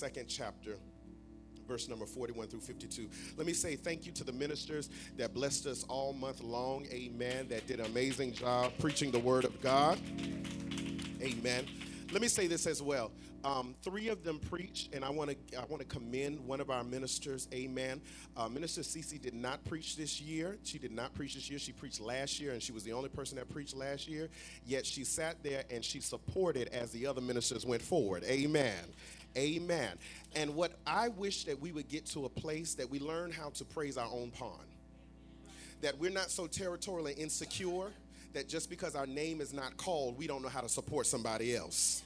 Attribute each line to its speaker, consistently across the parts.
Speaker 1: second chapter verse number 41 through 52. Let me say thank you to the ministers that blessed us all month long. Amen. That did an amazing job preaching the word of God. Amen. Let me say this as well. Um, three of them preached, and I want to I want to commend one of our ministers. Amen. Uh, Minister Cece did not preach this year. She did not preach this year. She preached last year, and she was the only person that preached last year. Yet she sat there and she supported as the other ministers went forward. Amen. Amen. And what I wish that we would get to a place that we learn how to praise our own pawn. That we're not so territorially insecure that just because our name is not called, we don't know how to support somebody else.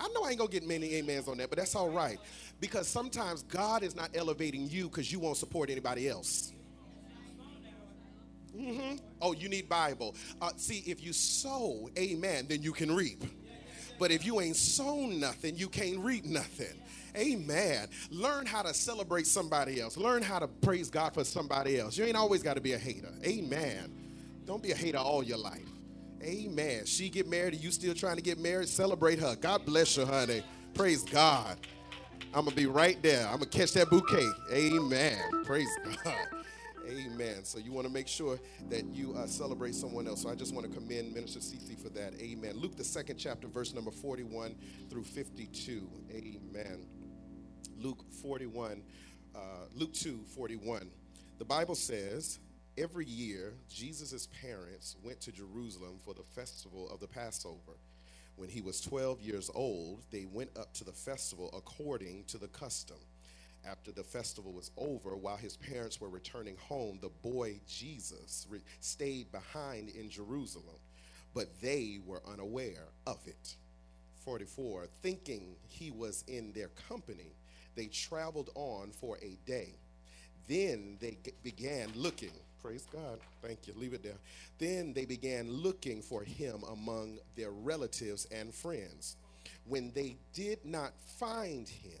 Speaker 1: I know I ain't gonna get many amens on that, but that's all right. Because sometimes God is not elevating you because you won't support anybody else. Mm-hmm. Oh, you need Bible. Uh, see, if you sow, amen, then you can reap. But if you ain't sown nothing, you can't reap nothing. Amen. Learn how to celebrate somebody else. Learn how to praise God for somebody else. You ain't always got to be a hater. Amen. Don't be a hater all your life. Amen. She get married and you still trying to get married. Celebrate her. God bless you, honey. Praise God. I'm gonna be right there. I'm gonna catch that bouquet. Amen. Praise God. Amen. So you want to make sure that you uh, celebrate someone else. So I just want to commend Minister Cece for that. Amen. Luke the second chapter, verse number 41 through 52. Amen. Luke 41, uh, Luke 2, 41. The Bible says, every year Jesus' parents went to Jerusalem for the festival of the Passover. When he was 12 years old, they went up to the festival according to the custom. After the festival was over, while his parents were returning home, the boy Jesus re- stayed behind in Jerusalem, but they were unaware of it. 44. Thinking he was in their company, they traveled on for a day. Then they g- began looking. Praise God. Thank you. Leave it there. Then they began looking for him among their relatives and friends. When they did not find him,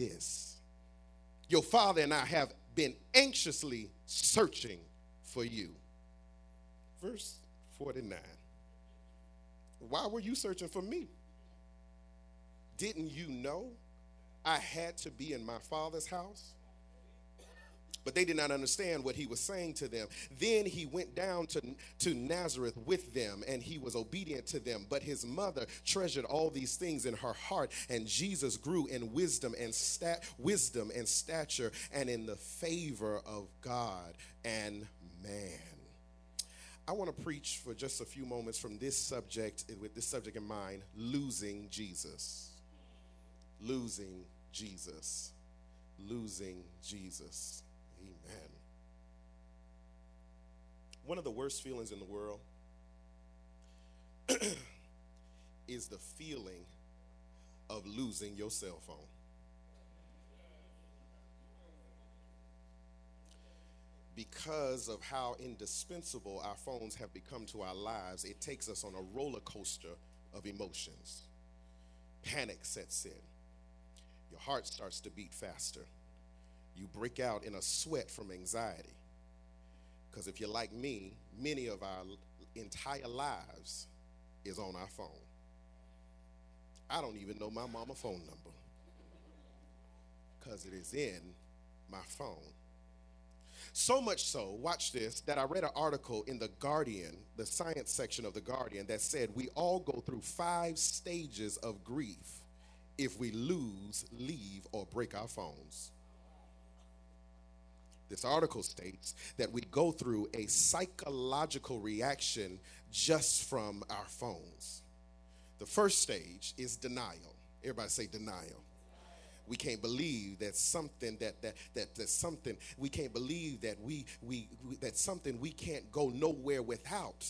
Speaker 1: this? Your father and I have been anxiously searching for you. Verse 49. Why were you searching for me? Didn't you know I had to be in my father's house? But they did not understand what he was saying to them. Then he went down to, to Nazareth with them, and he was obedient to them. But his mother treasured all these things in her heart, and Jesus grew in wisdom and stat, wisdom and stature, and in the favor of God and man. I want to preach for just a few moments from this subject, with this subject in mind losing Jesus. Losing Jesus. Losing Jesus. Amen. One of the worst feelings in the world is the feeling of losing your cell phone. Because of how indispensable our phones have become to our lives, it takes us on a roller coaster of emotions. Panic sets in, your heart starts to beat faster you break out in a sweat from anxiety. Because if you're like me, many of our entire lives is on our phone. I don't even know my mama phone number because it is in my phone. So much so, watch this, that I read an article in The Guardian, the science section of The Guardian, that said we all go through five stages of grief if we lose, leave, or break our phones. This article states that we go through a psychological reaction just from our phones. The first stage is denial. Everybody say denial. We can't believe that something that that that that something we can't believe that we, we we that something we can't go nowhere without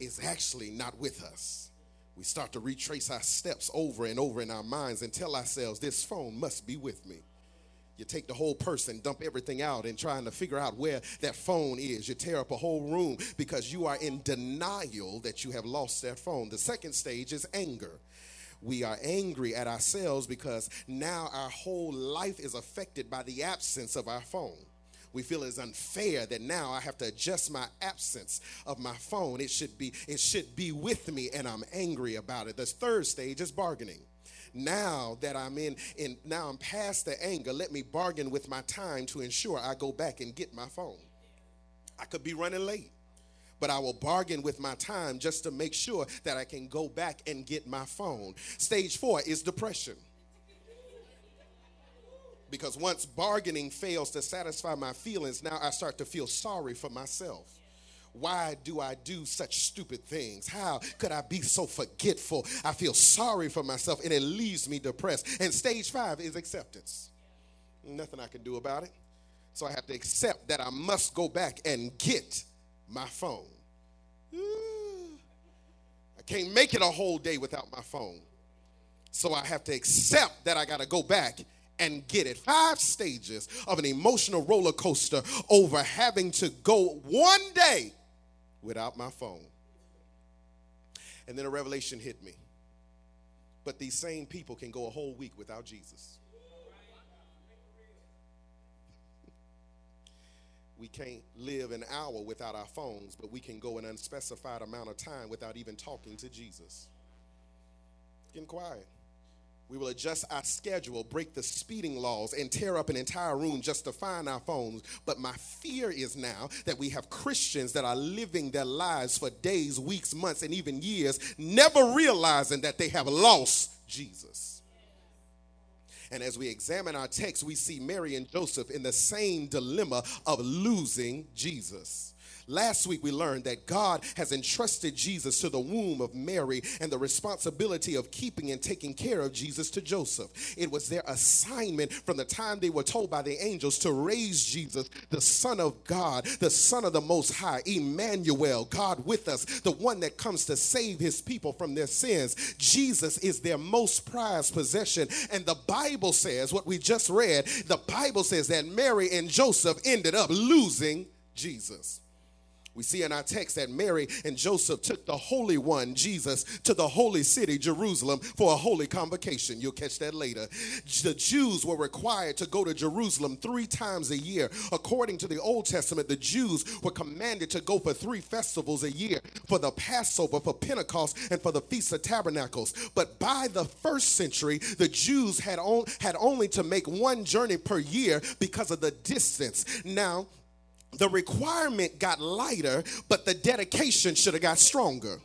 Speaker 1: is actually not with us. we start to retrace our steps over and over in our minds and tell ourselves, this phone must be with me. You take the whole person, dump everything out, and trying to figure out where that phone is. You tear up a whole room because you are in denial that you have lost that phone. The second stage is anger. We are angry at ourselves because now our whole life is affected by the absence of our phone we feel it's unfair that now I have to adjust my absence of my phone. It should be it should be with me and I'm angry about it. The third stage is bargaining. Now that I'm in in now I'm past the anger, let me bargain with my time to ensure I go back and get my phone. I could be running late but I will bargain with my time just to make sure that I can go back and get my phone. Stage four is depression. Because once bargaining fails to satisfy my feelings, now I start to feel sorry for myself. Why do I do such stupid things? How could I be so forgetful? I feel sorry for myself and it leaves me depressed. And stage five is acceptance. Nothing I can do about it. So I have to accept that I must go back and get my phone. I can't make it a whole day without my phone. So I have to accept that I got to go back and get it. Five stages of an emotional roller coaster over having to go one day without my phone. And then a revelation hit me. But these same people can go a whole week without Jesus. We can't live an hour without our phones, but we can go an unspecified amount of time without even talking to Jesus. Getting quiet. We will adjust our schedule, break the speeding laws, and tear up an entire room just to find our phones. But my fear is now that we have Christians that are living their lives for days, weeks, months, and even years, never realizing that they have lost Jesus. And as we examine our text, we see Mary and Joseph in the same dilemma of losing Jesus. Last week we learned that God has entrusted Jesus to the womb of Mary and the responsibility of keeping and taking care of Jesus to Joseph. It was their assignment from the time they were told by the angels to raise Jesus, the Son of God, the Son of the Most High, Emmanuel, God with us, the one that comes to save his people from their sins. Jesus is their most prized possession. And the Bible says, what we just read, the Bible says that Mary and Joseph ended up losing Jesus. We see in our text that Mary and Joseph took the Holy One, Jesus, to the holy city, Jerusalem, for a holy convocation. You'll catch that later. The Jews were required to go to Jerusalem three times a year. According to the Old Testament, the Jews were commanded to go for three festivals a year for the Passover, for Pentecost, and for the Feast of Tabernacles. But by the first century, the Jews had, on, had only to make one journey per year because of the distance. Now, the requirement got lighter, but the dedication should have got stronger.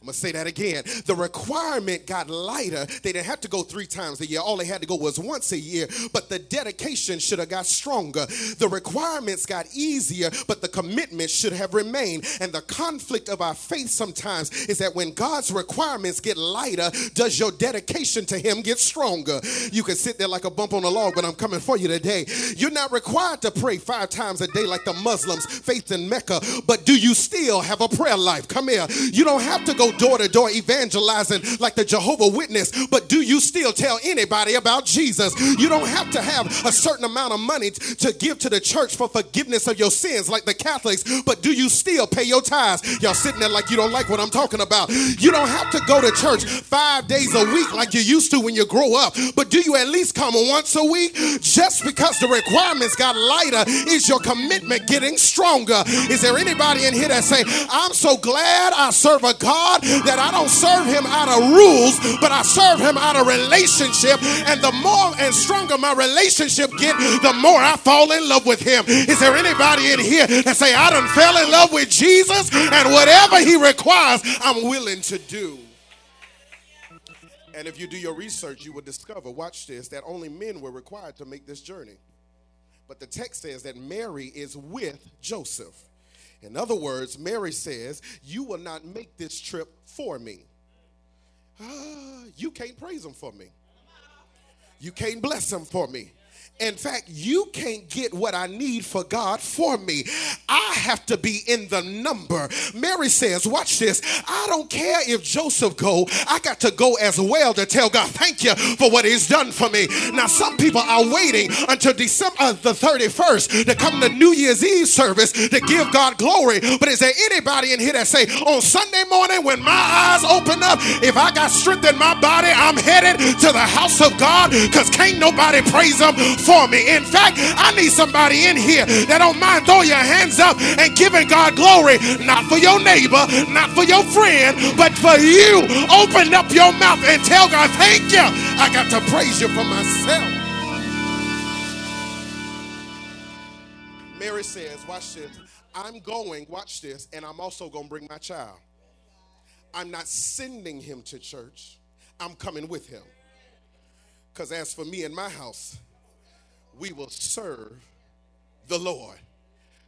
Speaker 1: I'm gonna say that again. The requirement got lighter. They didn't have to go three times a year. All they had to go was once a year, but the dedication should have got stronger. The requirements got easier, but the commitment should have remained. And the conflict of our faith sometimes is that when God's requirements get lighter, does your dedication to Him get stronger? You can sit there like a bump on a log, but I'm coming for you today. You're not required to pray five times a day like the Muslims, faith in Mecca, but do you still have a prayer life? Come here. You don't have to go door to door evangelizing like the Jehovah Witness, but do you still tell anybody about Jesus? You don't have to have a certain amount of money to give to the church for forgiveness of your sins like the Catholics, but do you still pay your tithes? Y'all sitting there like you don't like what I'm talking about. You don't have to go to church five days a week like you used to when you grow up, but do you at least come once a week? Just because the requirements got lighter, is your commitment getting stronger? Is there anybody in here that say, I'm so glad I serve a God God that I don't serve him out of rules, but I serve him out of relationship. And the more and stronger my relationship get, the more I fall in love with him. Is there anybody in here that say, I done fell in love with Jesus and whatever he requires, I'm willing to do. And if you do your research, you will discover, watch this, that only men were required to make this journey. But the text says that Mary is with Joseph. In other words, Mary says, You will not make this trip for me. Uh, you can't praise him for me. You can't bless him for me. In fact, you can't get what I need for God for me. I have to be in the number. Mary says, watch this. I don't care if Joseph go. I got to go as well to tell God, thank you for what he's done for me. Now, some people are waiting until December the 31st to come to New Year's Eve service to give God glory. But is there anybody in here that say, on Sunday morning when my eyes open up, if I got strength in my body, I'm headed to the house of God because can't nobody praise him for me. In fact, I need somebody in here that don't mind throwing your hands up and giving God glory, not for your neighbor, not for your friend, but for you. Open up your mouth and tell God, thank you. I got to praise you for myself. Mary says, watch this. I'm going, watch this, and I'm also going to bring my child. I'm not sending him to church. I'm coming with him. Because as for me and my house, we will serve the Lord.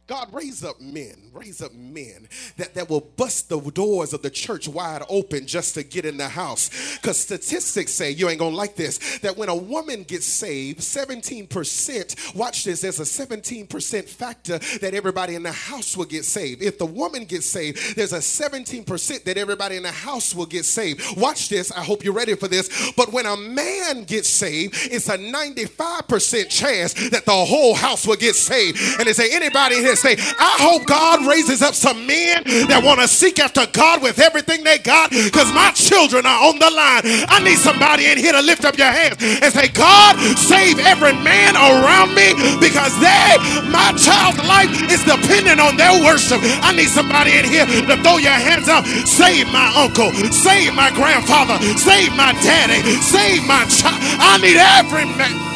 Speaker 1: God, raise up men, raise up men that, that will bust the doors of the church wide open just to get in the house. Because statistics say, you ain't gonna like this, that when a woman gets saved, 17%, watch this, there's a 17% factor that everybody in the house will get saved. If the woman gets saved, there's a 17% that everybody in the house will get saved. Watch this, I hope you're ready for this. But when a man gets saved, it's a 95% chance that the whole house will get saved. And they say, anybody here say, I hope God raises up some men that want to seek after God with everything they got because my children are on the line. I need somebody in here to lift up your hands and say, God, save every man around me because they, my child's life is dependent on their worship. I need somebody in here to throw your hands up. Save my uncle, save my grandfather, save my daddy, save my child. I need every man.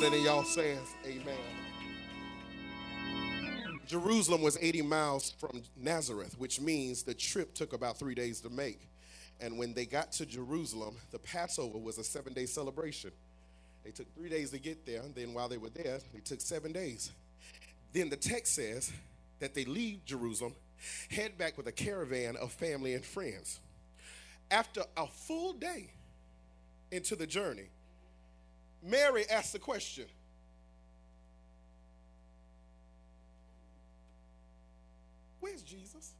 Speaker 1: Better than y'all saying amen. Jerusalem was 80 miles from Nazareth, which means the trip took about three days to make. And when they got to Jerusalem, the Passover was a seven day celebration. They took three days to get there, and then while they were there, they took seven days. Then the text says that they leave Jerusalem, head back with a caravan of family and friends. After a full day into the journey, Mary asked the question Where's Jesus?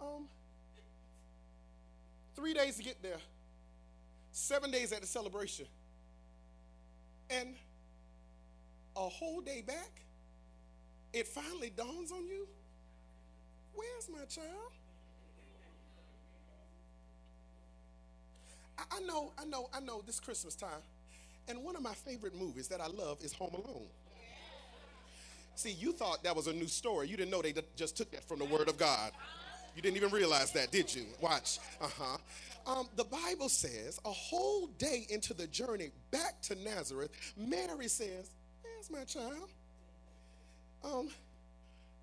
Speaker 1: Um, three days to get there, seven days at the celebration, and a whole day back. It finally dawns on you Where's my child? I, know, I know, I know this Christmas time. And one of my favorite movies that I love is Home Alone. See, you thought that was a new story. You didn't know they just took that from the Word of God. You didn't even realize that, did you? Watch. Uh huh. Um, the Bible says a whole day into the journey back to Nazareth, Mary says, There's my child. Um,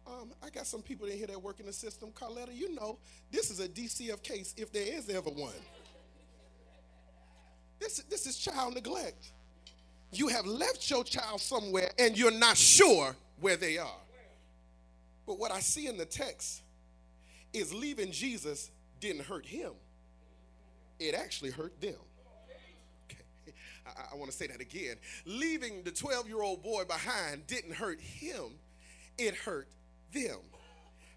Speaker 1: um, I got some people in here that work in the system. Carletta, you know, this is a DCF case if there is ever one. This, this is child neglect. You have left your child somewhere and you're not sure where they are. But what I see in the text is leaving Jesus didn't hurt him, it actually hurt them. Okay. I, I want to say that again. Leaving the 12 year old boy behind didn't hurt him, it hurt them.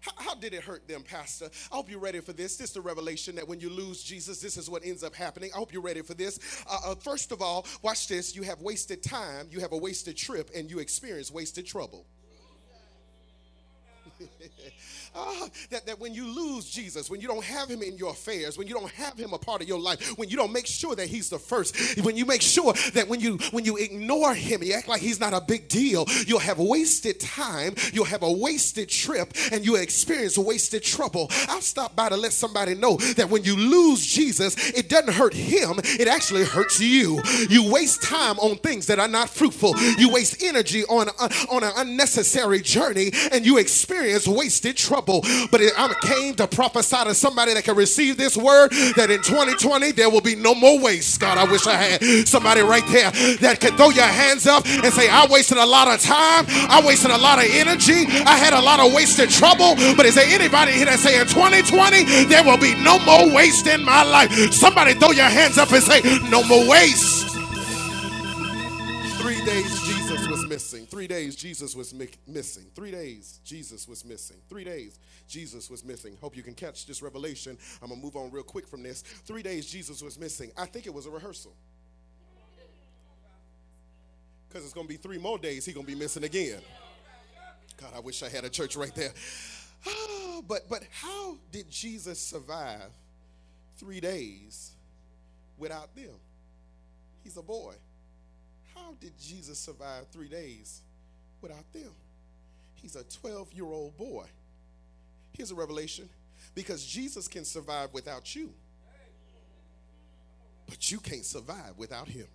Speaker 1: How, did it hurt them, Pastor? I hope you're ready for this. This is the revelation that when you lose Jesus, this is what ends up happening. I hope you're ready for this. Uh, uh, first of all, watch this. You have wasted time, you have a wasted trip, and you experience wasted trouble. Uh, that, that when you lose Jesus, when you don't have him in your affairs, when you don't have him a part of your life, when you don't make sure that he's the first, when you make sure that when you when you ignore him, you act like he's not a big deal, you'll have wasted time, you'll have a wasted trip, and you'll experience wasted trouble. I'll stop by to let somebody know that when you lose Jesus, it doesn't hurt him, it actually hurts you. You waste time on things that are not fruitful. You waste energy on, on an unnecessary journey, and you experience wasted trouble trouble. But I came to prophesy to somebody that can receive this word that in 2020 there will be no more waste. God, I wish I had somebody right there that can throw your hands up and say, I wasted a lot of time, I wasted a lot of energy, I had a lot of wasted trouble. But is there anybody here that say in 2020 there will be no more waste in my life? Somebody throw your hands up and say, No more waste. Three days Jesus missing. Three days Jesus was mi- missing. Three days Jesus was missing. Three days Jesus was missing. Hope you can catch this revelation. I'm going to move on real quick from this. Three days Jesus was missing. I think it was a rehearsal. Because it's going to be three more days he's going to be missing again. God, I wish I had a church right there. Ah, but but how did Jesus survive three days without them? He's a boy. How did Jesus survive three days without them? He's a 12 year old boy. Here's a revelation because Jesus can survive without you, but you can't survive without him.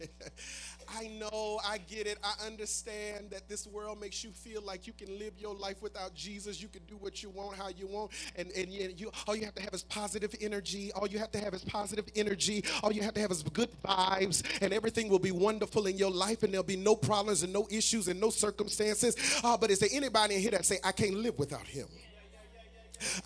Speaker 1: I know, I get it. I understand that this world makes you feel like you can live your life without Jesus. You can do what you want, how you want, and, and you, all you have to have is positive energy. All you have to have is positive energy. All you have to have is good vibes, and everything will be wonderful in your life, and there'll be no problems and no issues and no circumstances. Uh, but is there anybody in here that say, I can't live without him?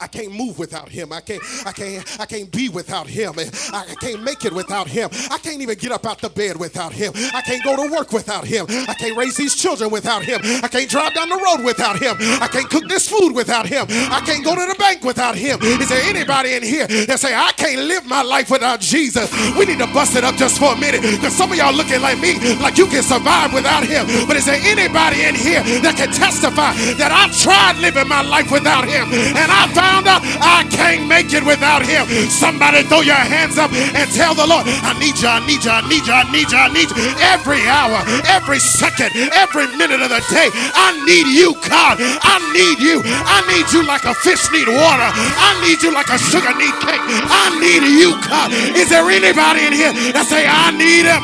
Speaker 1: I can't move without him. I can't, I can't, I can't be without him. I can't make it without him. I can't even get up out the bed without him. I can't go to work without him. I can't raise these children without him. I can't drive down the road without him. I can't cook this food without him. I can't go to the bank without him. Is there anybody in here that say, I can't live my life without Jesus? We need to bust it up just for a minute because some of y'all looking like me, like you can survive without him. But is there anybody in here that can testify that I tried living my life without him and I found out I can't make it without him. Somebody throw your hands up and tell the Lord, I need you, I need you, I need you, I need you, I need you. Every hour, every second, every minute of the day, I need you, God. I need you. I need you like a fish need water. I need you like a sugar need cake. I need you, God. Is there anybody in here that say, I need him?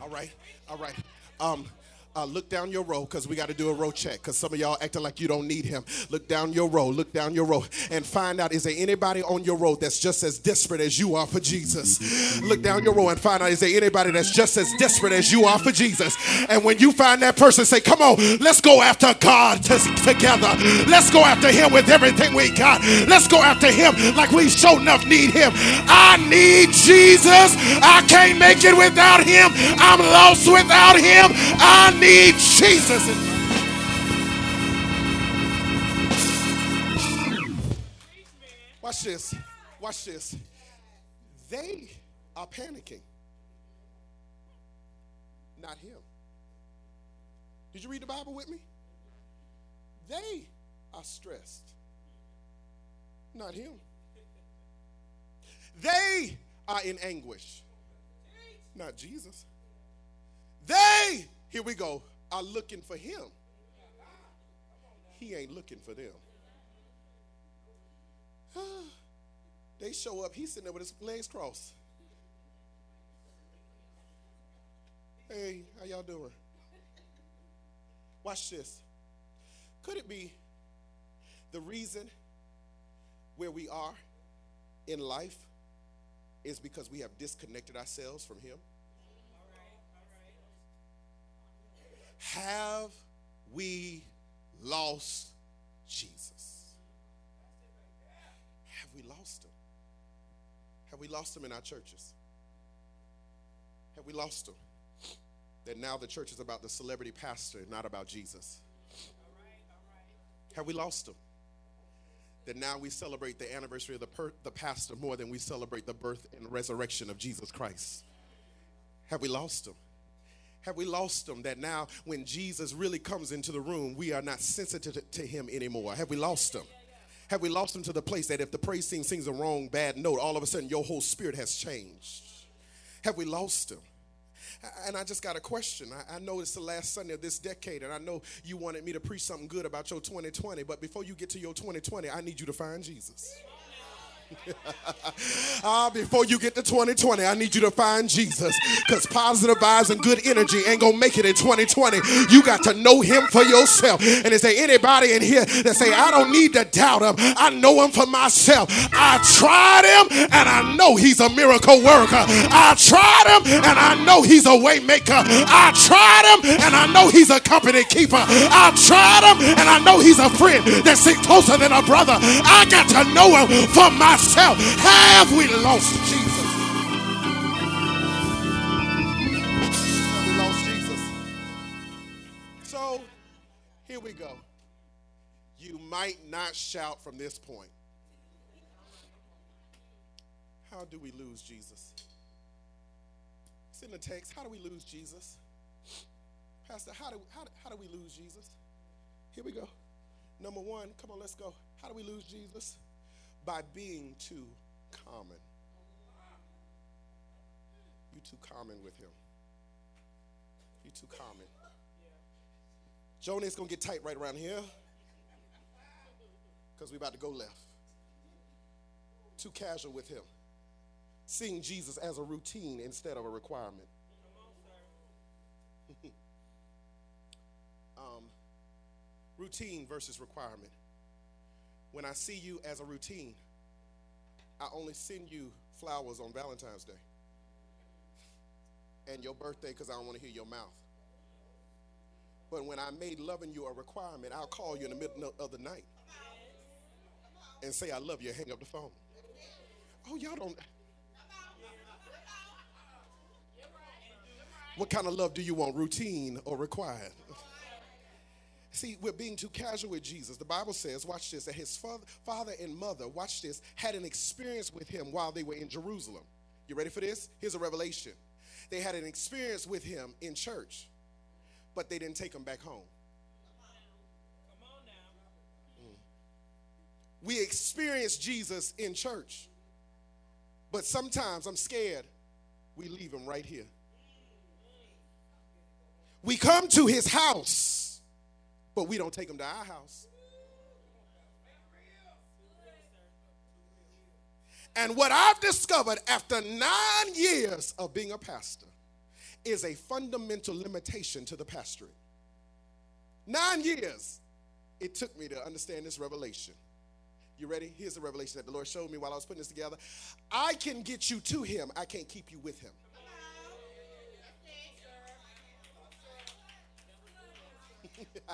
Speaker 1: All right, all right. Um, uh, look down your row because we got to do a row check because some of y'all acting like you don't need him. Look down your row, look down your row, and find out is there anybody on your row that's just as desperate as you are for Jesus? Look down your row and find out is there anybody that's just as desperate as you are for Jesus? And when you find that person, say, Come on, let's go after God t- together. Let's go after him with everything we got. Let's go after him like we sure enough need him. I need Jesus. I can't make it without him. I'm lost without him. I need Jesus. Watch this. Watch this. They are panicking, not him. Did you read the Bible with me? They are stressed, not him. They are in anguish, not Jesus. They here we go, are looking for him. He ain't looking for them. they show up, he's sitting there with his legs crossed. Hey, how y'all doing? Watch this. Could it be the reason where we are in life is because we have disconnected ourselves from him? Have we lost Jesus? Have we lost him? Have we lost him in our churches? Have we lost him? That now the church is about the celebrity pastor, not about Jesus. Have we lost him? That now we celebrate the anniversary of the, per- the pastor more than we celebrate the birth and resurrection of Jesus Christ. Have we lost him? Have we lost them that now when Jesus really comes into the room, we are not sensitive to him anymore? Have we lost them? Have we lost them to the place that if the praise team sings a wrong, bad note, all of a sudden your whole spirit has changed? Have we lost them? And I just got a question. I, I, know it's the last Sunday of this decade, and I know you wanted me to preach something good about your 2020, but before you get to your 2020, I need you to find Jesus. Uh, before you get to 2020, I need you to find Jesus because positive vibes and good energy ain't gonna make it in 2020. You got to know him for yourself. And is there anybody in here that say, I don't need to doubt him? I know him for myself. I tried him and I know he's a miracle worker. I tried him and I know he's a way maker. I tried him and I know he's a company keeper. I tried him and I know he's a friend that sits closer than a brother. I got to know him for myself. Have we lost Jesus? Have we lost Jesus? So here we go. You might not shout from this point. How do we lose Jesus? It's in the text. How do we lose Jesus? Pastor, how do, how, how do we lose Jesus? Here we go. Number one, come on, let's go. How do we lose Jesus? By being too common. You too common with him. You too common. Jonah's gonna get tight right around here because we're about to go left. Too casual with him. Seeing Jesus as a routine instead of a requirement. um, routine versus requirement. When I see you as a routine, I only send you flowers on Valentine's Day and your birthday because I don't want to hear your mouth. But when I made loving you a requirement, I'll call you in the middle of the night and say, I love you, hang up the phone. Oh, y'all don't. What kind of love do you want, routine or required? See, we're being too casual with Jesus. The Bible says, watch this, that his father, and mother, watch this, had an experience with him while they were in Jerusalem. You ready for this? Here's a revelation. They had an experience with him in church, but they didn't take him back home. Mm. We experience Jesus in church, but sometimes I'm scared we leave him right here. We come to his house, but we don't take them to our house. And what I've discovered after nine years of being a pastor is a fundamental limitation to the pastorate. Nine years it took me to understand this revelation. You ready? Here's the revelation that the Lord showed me while I was putting this together. I can get you to Him, I can't keep you with Him.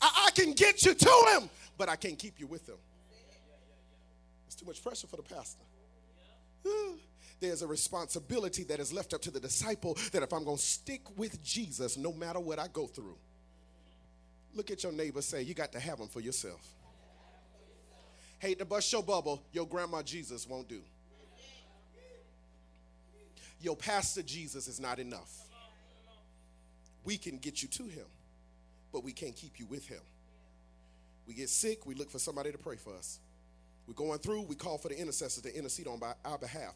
Speaker 1: I, I, can get you to him, but I can't keep you with him. It's too much pressure for the pastor. There's a responsibility that is left up to the disciple that if I'm going to stick with Jesus, no matter what I go through, look at your neighbor say, You got to have him for yourself. Hate to bust your bubble, your grandma Jesus won't do. Your pastor Jesus is not enough. We can get you to him but we can't keep you with him. We get sick, we look for somebody to pray for us. We're going through, we call for the intercessors to intercede on our behalf.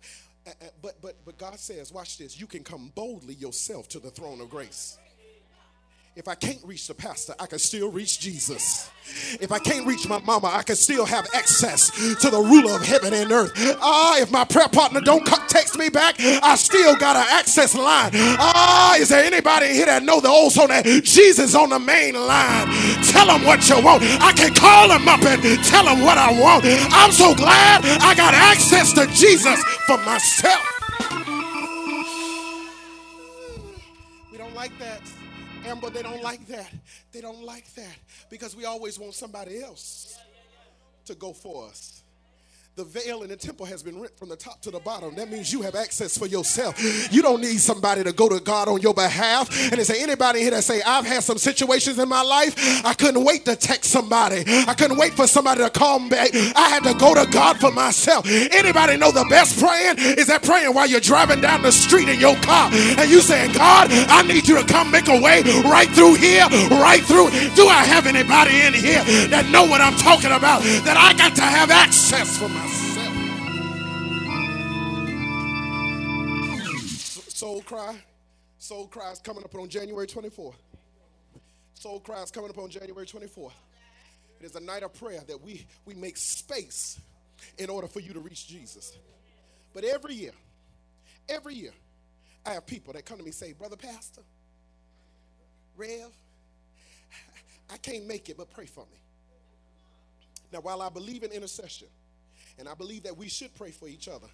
Speaker 1: But but but God says, watch this, you can come boldly yourself to the throne of grace. If I can't reach the pastor, I can still reach Jesus. If I can't reach my mama, I can still have access to the ruler of heaven and earth. Ah, if my prayer partner don't text me back, I still got an access line. Ah, is there anybody here that know the old song that Jesus on the main line? Tell him what you want. I can call him up and tell him what I want. I'm so glad I got access to Jesus for myself. Amber, they don't like that. They don't like that because we always want somebody else to go for us the veil in the temple has been ripped from the top to the bottom. That means you have access for yourself. You don't need somebody to go to God on your behalf. And is there anybody here that say, I've had some situations in my life, I couldn't wait to text somebody. I couldn't wait for somebody to call me back. I had to go to God for myself. Anybody know the best praying is that praying while you're driving down the street in your car and you saying, God, I need you to come make a way right through here, right through. Do I have anybody in here that know what I'm talking about? That I got to have access for myself Soul Cry. Soul Cry is coming up on January 24th. Soul Cry is coming up on January 24th. It is a night of prayer that we, we make space in order for you to reach Jesus. But every year, every year, I have people that come to me say, Brother Pastor, Rev, I can't make it, but pray for me. Now, while I believe in intercession, and I believe that we should pray for each other,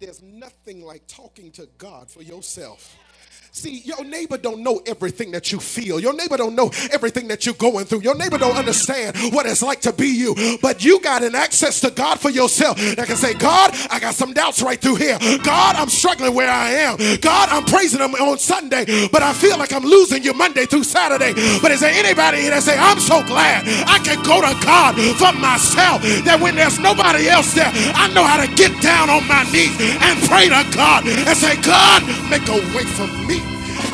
Speaker 1: there's nothing like talking to God for yourself. See, your neighbor don't know everything that you feel. Your neighbor don't know everything that you're going through. Your neighbor don't understand what it's like to be you. But you got an access to God for yourself that can say, God, I got some doubts right through here. God, I'm struggling where I am. God, I'm praising him on Sunday, but I feel like I'm losing you Monday through Saturday. But is there anybody here that say, I'm so glad I can go to God for myself that when there's nobody else there, I know how to get down on my knees and pray to God and say, God, make a way for me.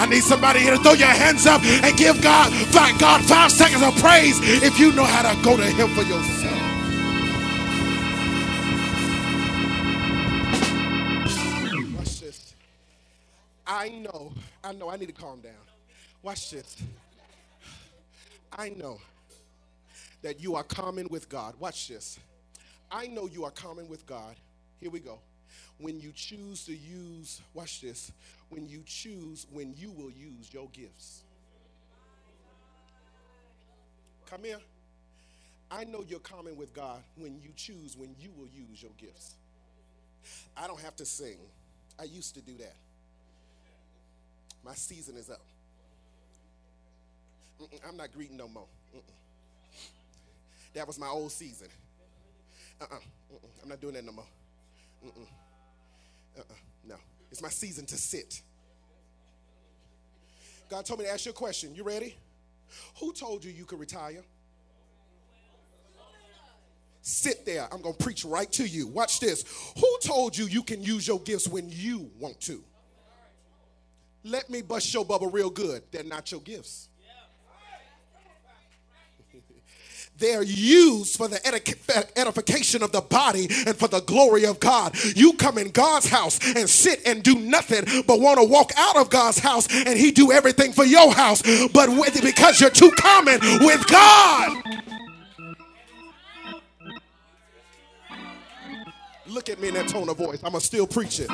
Speaker 1: I need somebody here to throw your hands up and give God, five, God five seconds of praise if you know how to go to Him for yourself. Watch this. I know, I know, I need to calm down. Watch this. I know that you are common with God. Watch this. I know you are common with God. Here we go. When you choose to use, watch this, when you choose when you will use your gifts. Come here. I know you're common with God when you choose when you will use your gifts. I don't have to sing. I used to do that. My season is up. Mm-mm, I'm not greeting no more. Mm-mm. That was my old season. Uh-uh. I'm not doing that no more. Uh-uh. No. It's my season to sit. God told me to ask you a question. You ready? Who told you you could retire? Sit there. I'm going to preach right to you. Watch this. Who told you you can use your gifts when you want to? Let me bust your bubble real good. They're not your gifts. They're used for the edification of the body and for the glory of God. You come in God's house and sit and do nothing but want to walk out of God's house and He do everything for your house. But with, because you're too common with God. Look at me in that tone of voice. I'm going to still preach it.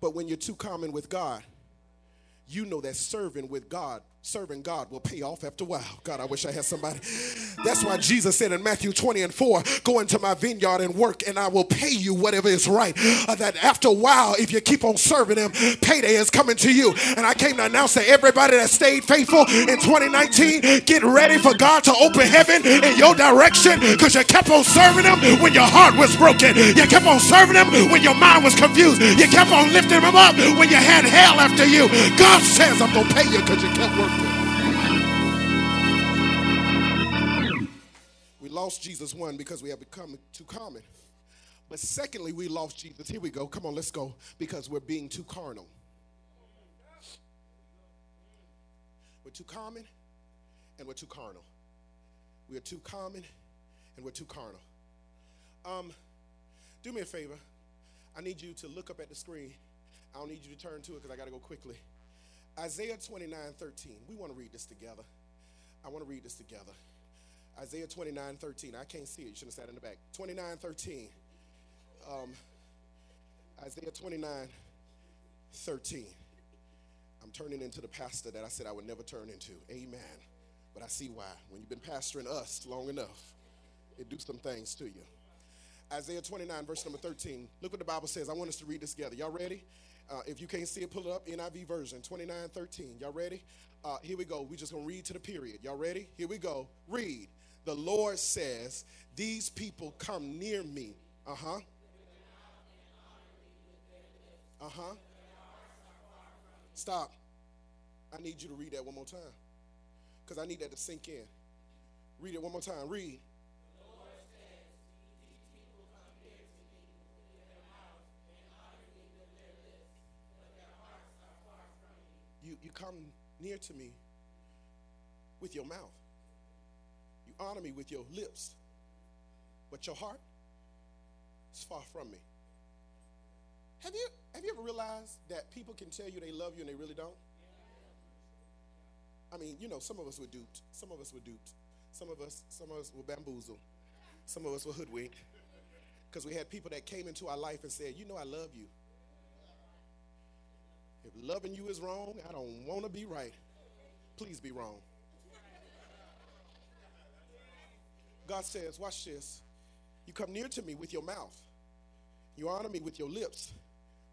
Speaker 1: But when you're too common with God, you know that serving with God serving God will pay off after a while. God, I wish I had somebody. That's why Jesus said in Matthew 20 and 4, go into my vineyard and work, and I will pay you whatever is right. Uh, that after a while, if you keep on serving him, payday is coming to you. And I came to announce to everybody that stayed faithful in 2019, get ready for God to open heaven in your direction because you kept on serving him when your heart was broken. You kept on serving him when your mind was confused. You kept on lifting him up when you had hell after you. God says, I'm going to pay you because you kept working. Lost Jesus, one, because we have become too common. But secondly, we lost Jesus. Here we go. Come on, let's go. Because we're being too carnal. We're too common and we're too carnal. We are too common and we're too carnal. Um, do me a favor. I need you to look up at the screen. I don't need you to turn to it because I got to go quickly. Isaiah 29 13. We want to read this together. I want to read this together. Isaiah 29 13. I can't see it. You should have sat in the back. 29 13. Um, Isaiah 29 13. I'm turning into the pastor that I said I would never turn into. Amen. But I see why. When you've been pastoring us long enough, it do some things to you. Isaiah 29, verse number 13. Look what the Bible says. I want us to read this together. Y'all ready? Uh, if you can't see it, pull it up. NIV version 2913. Y'all ready? Uh, here we go. we just going to read to the period. Y'all ready? Here we go. Read. The Lord says, These people come near me. Uh huh. Uh huh. Stop. I need you to read that one more time because I need that to sink in. Read it one more time. Read. You, you come near to me with your mouth. Honor me with your lips. But your heart is far from me. Have you, have you ever realized that people can tell you they love you and they really don't? I mean, you know, some of us were duped. Some of us were duped. Some of us, some of us were bamboozled. Some of us were hoodwinked because we had people that came into our life and said, You know, I love you. If loving you is wrong, I don't want to be right. Please be wrong. God says, Watch this. You come near to me with your mouth, you honor me with your lips,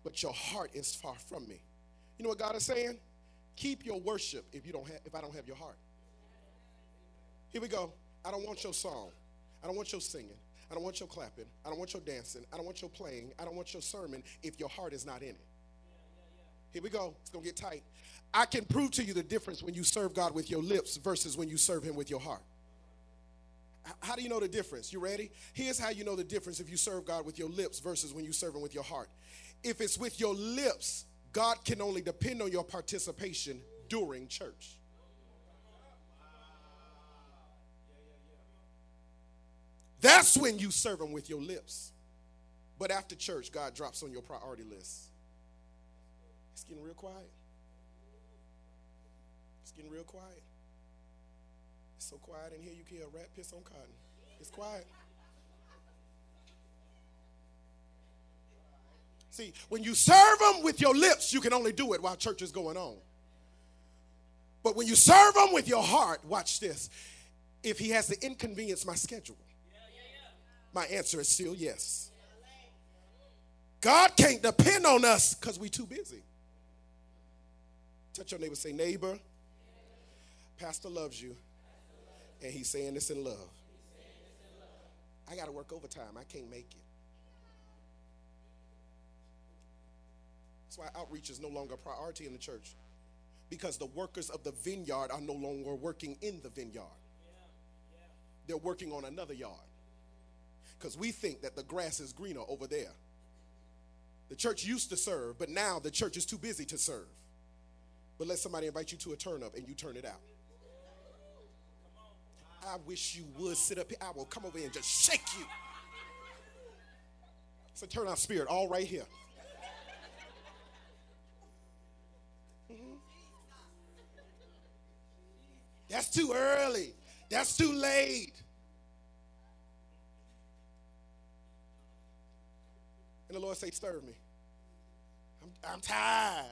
Speaker 1: but your heart is far from me. You know what God is saying? Keep your worship if you don't have if I don't have your heart. Here we go. I don't want your song. I don't want your singing. I don't want your clapping. I don't want your dancing. I don't want your playing. I don't want your sermon if your heart is not in it. Here we go. It's going to get tight. I can prove to you the difference when you serve God with your lips versus when you serve Him with your heart. How do you know the difference? You ready? Here's how you know the difference if you serve God with your lips versus when you serve Him with your heart. If it's with your lips, God can only depend on your participation during church. That's when you serve Him with your lips. But after church, God drops on your priority list. It's getting real quiet. It's getting real quiet. It's so quiet in here you can hear a rat piss on cotton. It's quiet. See, when you serve them with your lips, you can only do it while church is going on. But when you serve them with your heart, watch this. If he has to inconvenience my schedule, my answer is still yes. God can't depend on us because we're too busy. Touch your neighbor, say, neighbor, pastor loves you, and he's saying this in love. I got to work overtime. I can't make it. That's why outreach is no longer a priority in the church because the workers of the vineyard are no longer working in the vineyard. They're working on another yard because we think that the grass is greener over there. The church used to serve, but now the church is too busy to serve. But let somebody invite you to a turn up and you turn it out. I wish you would sit up here. I will come over here and just shake you. It's a turn on spirit all right here. Mm-hmm. That's too early. That's too late. And the Lord say, serve me. I'm, I'm tired.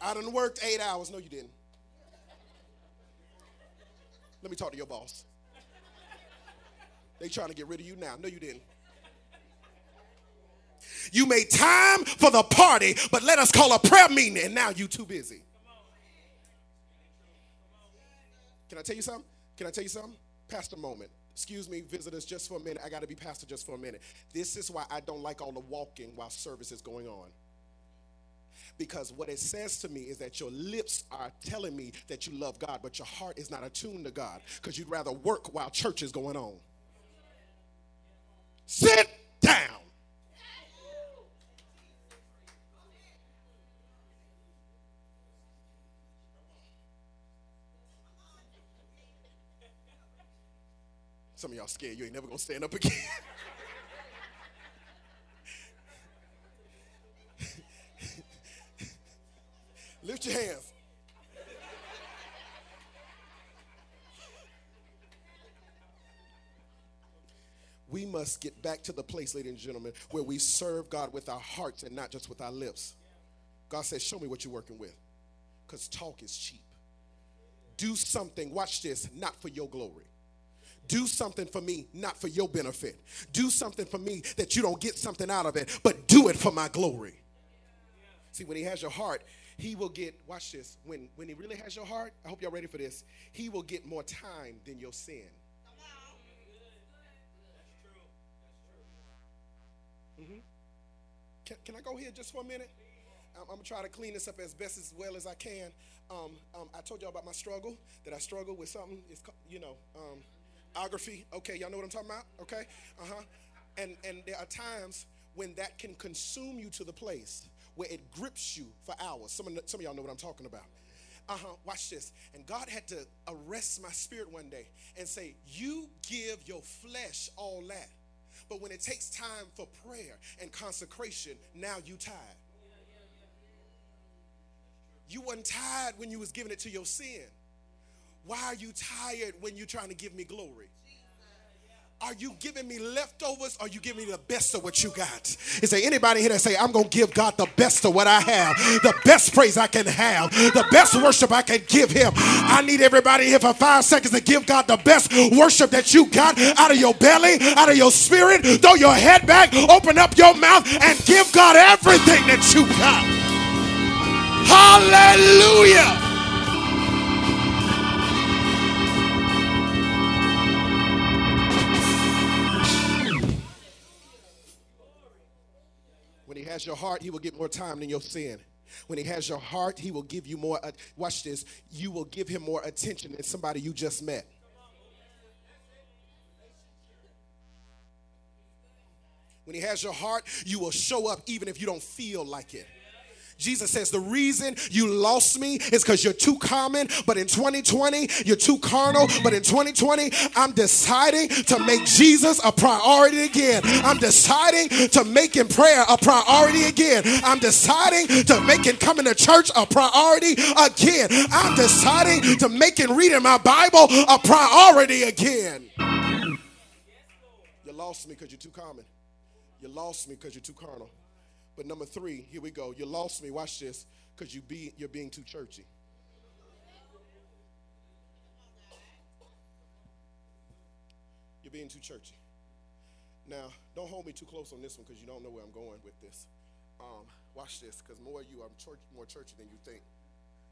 Speaker 1: I done worked eight hours. No, you didn't. Let me talk to your boss. They trying to get rid of you now. No, you didn't. You made time for the party, but let us call a prayer meeting, and now you too busy. Can I tell you something? Can I tell you something? Pastor moment. Excuse me, visitors, just for a minute. I got to be pastor just for a minute. This is why I don't like all the walking while service is going on. Because what it says to me is that your lips are telling me that you love God, but your heart is not attuned to God because you'd rather work while church is going on. Sit down. Some of y'all scared you ain't never gonna stand up again. Lift your hands. we must get back to the place, ladies and gentlemen, where we serve God with our hearts and not just with our lips. God says, Show me what you're working with. Because talk is cheap. Do something, watch this, not for your glory. Do something for me, not for your benefit. Do something for me that you don't get something out of it, but do it for my glory. See, when He has your heart, He will get, watch this, when, when He really has your heart, I hope y'all ready for this, He will get more time than your sin. Mm-hmm. Can, can I go here just for a minute? I'm, I'm, gonna try to clean this up as best as well as I can. Um, um, I told y'all about my struggle that I struggle with something. It's you know, um, Ography. Okay, y'all know what I'm talking about? Okay, uh huh. And and there are times when that can consume you to the place where it grips you for hours. Some of, some of y'all know what I'm talking about. Uh huh. Watch this. And God had to arrest my spirit one day and say, "You give your flesh all that." But when it takes time for prayer and consecration, now you tired. You wasn't tired when you was giving it to your sin. Why are you tired when you're trying to give me glory? Are you giving me leftovers or are you giving me the best of what you got? Is there anybody here that say, I'm going to give God the best of what I have, the best praise I can have, the best worship I can give him? I need everybody here for five seconds to give God the best worship that you got out of your belly, out of your spirit. Throw your head back, open up your mouth, and give God everything that you got. Hallelujah. Has your heart, he will get more time than your sin. When he has your heart, he will give you more. Uh, watch this. You will give him more attention than somebody you just met. When he has your heart, you will show up even if you don't feel like it. Jesus says, The reason you lost me is because you're too common, but in 2020, you're too carnal. But in 2020, I'm deciding to make Jesus a priority again. I'm deciding to make him prayer a priority again. I'm deciding to make him coming to church a priority again. I'm deciding to make him reading my Bible a priority again. You lost me because you're too common. You lost me because you're too carnal. But number three, here we go. You lost me. Watch this, because you be you're being too churchy. You're being too churchy. Now, don't hold me too close on this one because you don't know where I'm going with this. Um, watch this, because more you are church, more churchy than you think.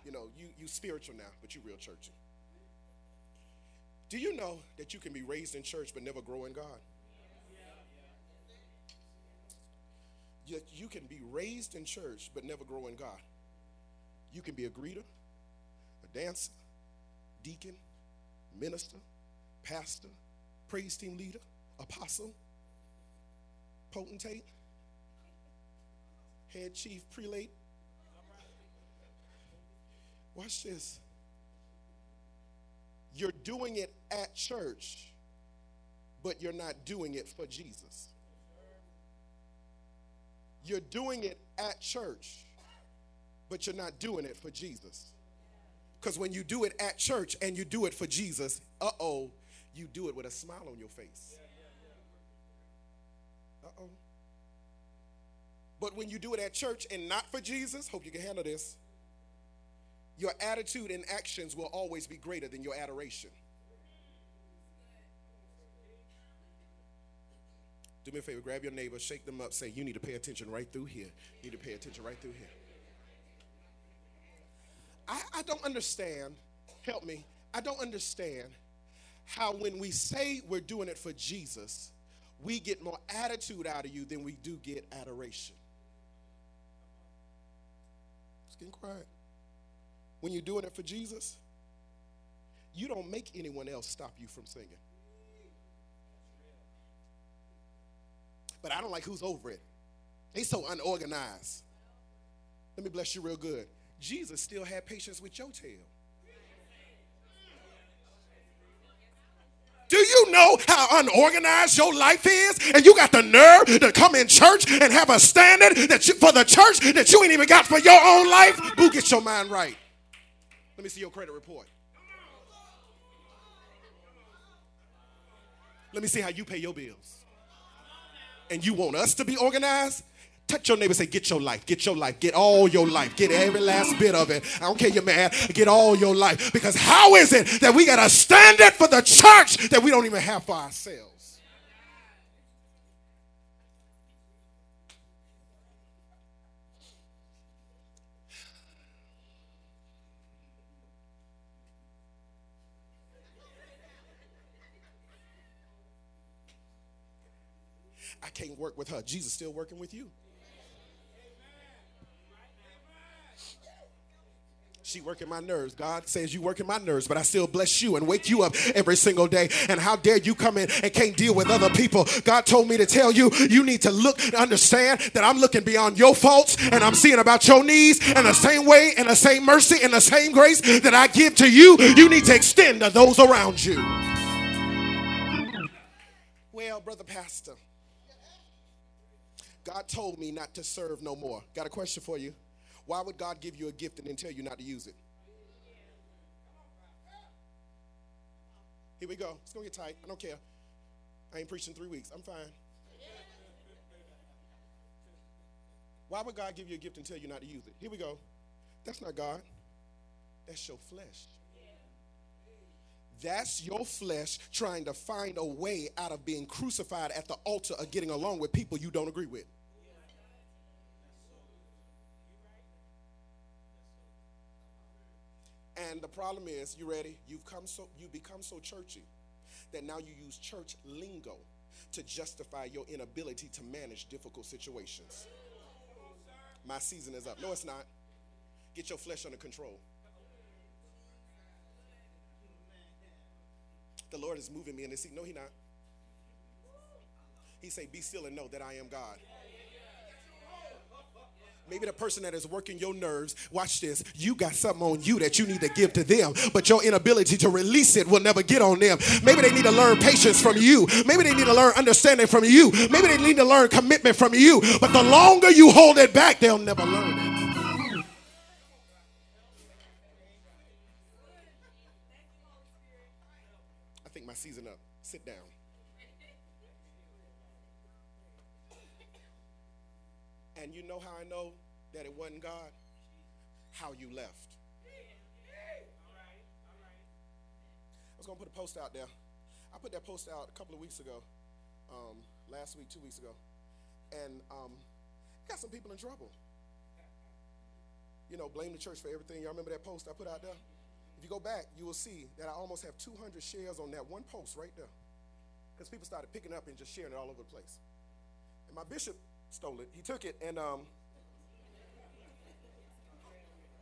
Speaker 1: You know, you you spiritual now, but you real churchy. Do you know that you can be raised in church but never grow in God? You, you can be raised in church but never grow in God. You can be a greeter, a dancer, deacon, minister, pastor, praise team leader, apostle, potentate, head chief, prelate. Watch this. You're doing it at church, but you're not doing it for Jesus. You're doing it at church, but you're not doing it for Jesus. Because when you do it at church and you do it for Jesus, uh oh, you do it with a smile on your face. Uh oh. But when you do it at church and not for Jesus, hope you can handle this, your attitude and actions will always be greater than your adoration. Do me a favor, grab your neighbor, shake them up, say, You need to pay attention right through here. You need to pay attention right through here. I, I don't understand, help me, I don't understand how when we say we're doing it for Jesus, we get more attitude out of you than we do get adoration. It's getting quiet. When you're doing it for Jesus, you don't make anyone else stop you from singing. But I don't like who's over it. They so unorganized. Let me bless you real good. Jesus still had patience with your tail. Do you know how unorganized your life is? And you got the nerve to come in church and have a standard that you, for the church that you ain't even got for your own life? Who gets your mind right? Let me see your credit report. Let me see how you pay your bills and you want us to be organized, touch your neighbor say, Get your life, get your life, get all your life, get every last bit of it. I don't care you're mad, get all your life. Because how is it that we got a standard for the church that we don't even have for ourselves? Can't work with her. Jesus still working with you. She working my nerves. God says you working my nerves, but I still bless you and wake you up every single day. And how dare you come in and can't deal with other people? God told me to tell you, you need to look and understand that I'm looking beyond your faults and I'm seeing about your needs and the same way and the same mercy and the same grace that I give to you, you need to extend to those around you. Well, brother pastor, God told me not to serve no more. Got a question for you. Why would God give you a gift and then tell you not to use it? Here we go. It's going to get tight. I don't care. I ain't preaching three weeks. I'm fine. Why would God give you a gift and tell you not to use it? Here we go. That's not God. That's your flesh. That's your flesh trying to find a way out of being crucified at the altar of getting along with people you don't agree with. And the problem is, you ready? You've come so you become so churchy that now you use church lingo to justify your inability to manage difficult situations. My season is up. No, it's not. Get your flesh under control. The Lord is moving me in this. No, He not. He say, "Be still and know that I am God." Maybe the person that is working your nerves, watch this, you got something on you that you need to give to them, but your inability to release it will never get on them. Maybe they need to learn patience from you. Maybe they need to learn understanding from you. Maybe they need to learn commitment from you. But the longer you hold it back, they'll never learn it. I think my season up. Sit down. And you know how I know that it wasn't God? How you left. I was going to put a post out there. I put that post out a couple of weeks ago, um, last week, two weeks ago, and um, got some people in trouble. You know, blame the church for everything. Y'all remember that post I put out there? If you go back, you will see that I almost have 200 shares on that one post right there. Because people started picking up and just sharing it all over the place. And my bishop stole it. He took it and um,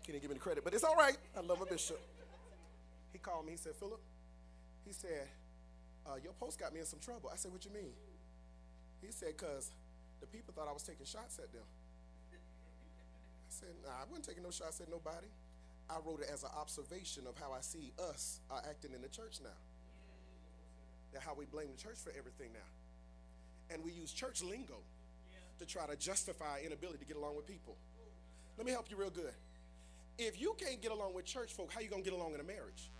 Speaker 1: he didn't give me the credit, but it's all right. I love a bishop. He called me. He said, Philip, he said, uh, your post got me in some trouble. I said, what you mean? He said, because the people thought I was taking shots at them. I said, nah, I wasn't taking no shots at nobody. I wrote it as an observation of how I see us are acting in the church now. That how we blame the church for everything now. And we use church lingo to try to justify inability to get along with people. Let me help you real good. If you can't get along with church folk, how you gonna get along in a marriage?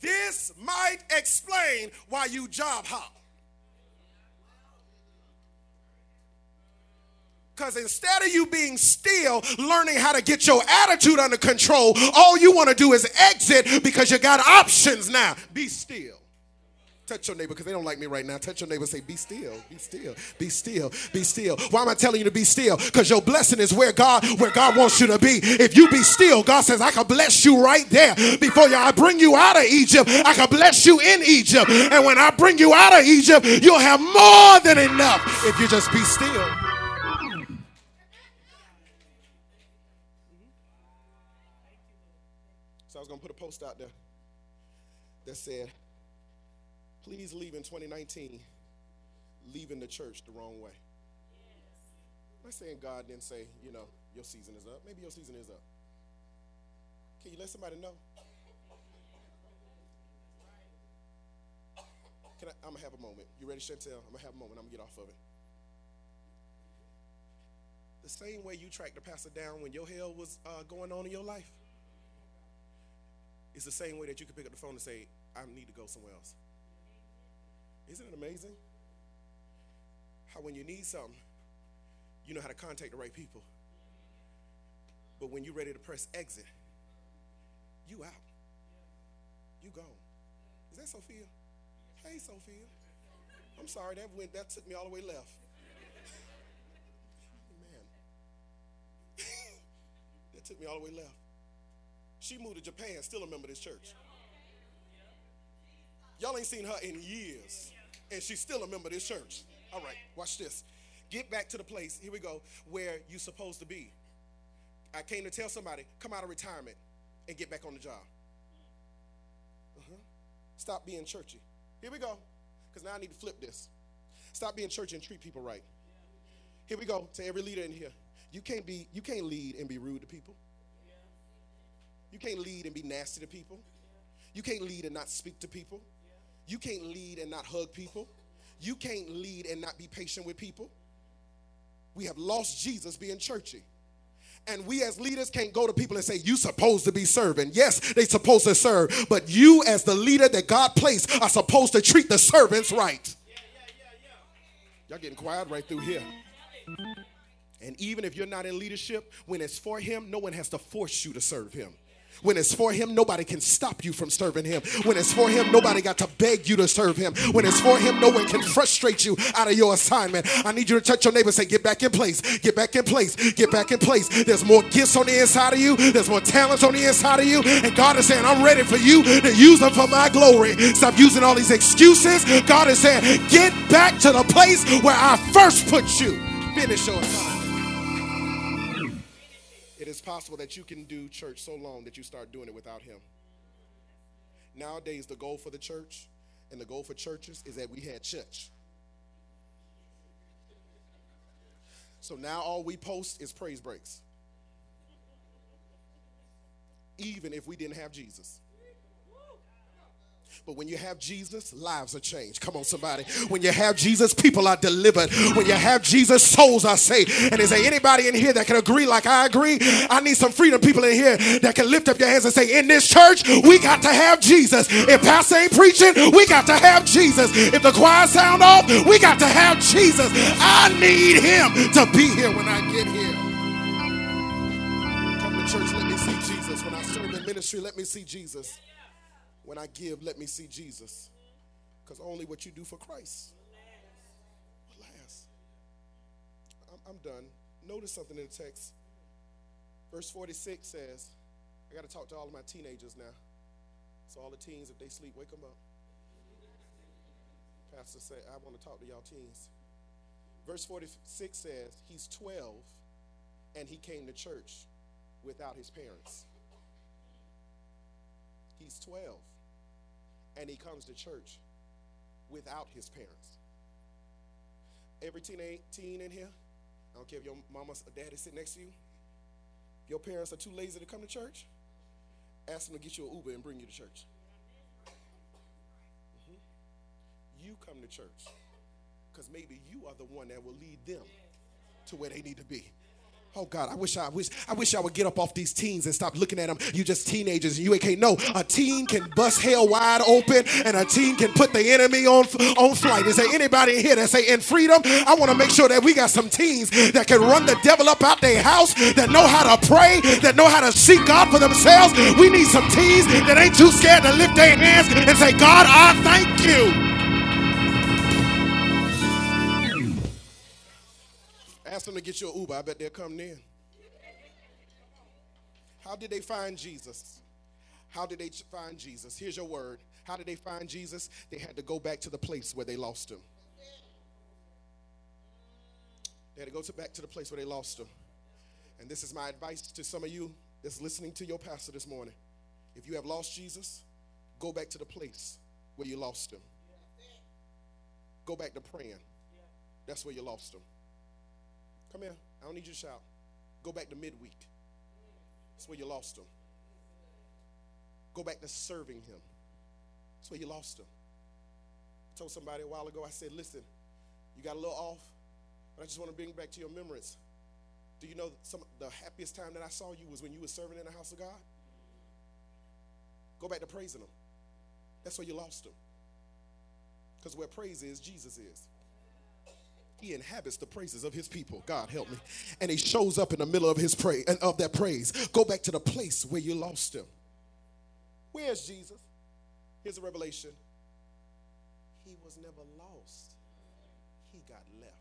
Speaker 1: This might explain why you job hop. Because instead of you being still, learning how to get your attitude under control, all you want to do is exit because you got options now. Be still. Touch your neighbor because they don't like me right now. Touch your neighbor say, Be still, be still, be still, be still. Why am I telling you to be still? Because your blessing is where God, where God wants you to be. If you be still, God says, I can bless you right there. Before I bring you out of Egypt, I can bless you in Egypt. And when I bring you out of Egypt, you'll have more than enough if you just be still. Was gonna put a post out there that said, please leave in 2019 leaving the church the wrong way. I'm not saying God didn't say, you know, your season is up. Maybe your season is up. Can you let somebody know? Can I, I'm gonna have a moment. You ready, Chantel? I'm gonna have a moment. I'm gonna get off of it. The same way you tracked the pastor down when your hell was uh, going on in your life, it's the same way that you can pick up the phone and say, I need to go somewhere else. Isn't it amazing? How when you need something, you know how to contact the right people. But when you're ready to press exit, you out. You gone. Is that Sophia? Hey, Sophia. I'm sorry, that went that took me all the way left. Man. that took me all the way left. She moved to Japan, still a member of this church. Y'all ain't seen her in years and she's still a member of this church. All right, watch this. Get back to the place, here we go, where you're supposed to be. I came to tell somebody, come out of retirement and get back on the job. Uh-huh. Stop being churchy. Here we go, because now I need to flip this. Stop being churchy and treat people right. Here we go to every leader in here. You can't be, you can't lead and be rude to people. You can't lead and be nasty to people. You can't lead and not speak to people. You can't lead and not hug people. You can't lead and not be patient with people. We have lost Jesus being churchy. And we as leaders can't go to people and say, You supposed to be serving. Yes, they supposed to serve. But you, as the leader that God placed, are supposed to treat the servants right. Y'all getting quiet right through here. And even if you're not in leadership, when it's for Him, no one has to force you to serve Him. When it's for him, nobody can stop you from serving him. When it's for him, nobody got to beg you to serve him. When it's for him, no one can frustrate you out of your assignment. I need you to touch your neighbor say, Get back in place, get back in place, get back in place. There's more gifts on the inside of you, there's more talents on the inside of you. And God is saying, I'm ready for you to use them for my glory. Stop using all these excuses. God is saying, Get back to the place where I first put you. Finish your assignment possible that you can do church so long that you start doing it without Him. Nowadays, the goal for the church and the goal for churches is that we had church. So now all we post is praise breaks. Even if we didn't have Jesus. But when you have Jesus, lives are changed. Come on, somebody. When you have Jesus, people are delivered. When you have Jesus, souls are saved. And is there anybody in here that can agree like I agree? I need some freedom people in here that can lift up your hands and say, In this church, we got to have Jesus. If Pastor ain't preaching, we got to have Jesus. If the choir sound off, we got to have Jesus. I need him to be here when I get here. Come to church, let me see Jesus. When I serve in ministry, let me see Jesus. When I give, let me see Jesus. Because only what you do for Christ will last. I'm, I'm done. Notice something in the text. Verse 46 says, I got to talk to all of my teenagers now. So, all the teens, if they sleep, wake them up. Pastor said, I want to talk to y'all teens. Verse 46 says, He's 12 and he came to church without his parents. He's 12 and he comes to church without his parents. Every teen, teen in here, I don't care if your mama or daddy sit next to you, your parents are too lazy to come to church, ask them to get you an Uber and bring you to church. Mm-hmm. You come to church because maybe you are the one that will lead them to where they need to be. Oh God, I wish I wish I wish I would get up off these teens and stop looking at them. You just teenagers and you ain't can't know. A teen can bust hell wide open and a teen can put the enemy on on flight. Is there anybody here that say in freedom? I want to make sure that we got some teens that can run the devil up out their house, that know how to pray, that know how to seek God for themselves. We need some teens that ain't too scared to lift their hands and say, God, I thank you. Them to get you an Uber. I bet they'll come in. How did they find Jesus? How did they find Jesus? Here's your word. How did they find Jesus? They had to go back to the place where they lost him. They had to go to back to the place where they lost him. And this is my advice to some of you that's listening to your pastor this morning. If you have lost Jesus, go back to the place where you lost him. Go back to praying. That's where you lost him. Come here. I don't need you to shout. Go back to midweek. That's where you lost him. Go back to serving him. That's where you lost him. I told somebody a while ago, I said, listen, you got a little off, but I just want to bring back to your memories. Do you know some the happiest time that I saw you was when you were serving in the house of God? Go back to praising him. That's where you lost him. Because where praise is, Jesus is. He inhabits the praises of his people. God help me. And he shows up in the middle of his praise and of that praise. Go back to the place where you lost him. Where's Jesus? Here's a revelation. He was never lost. He got left.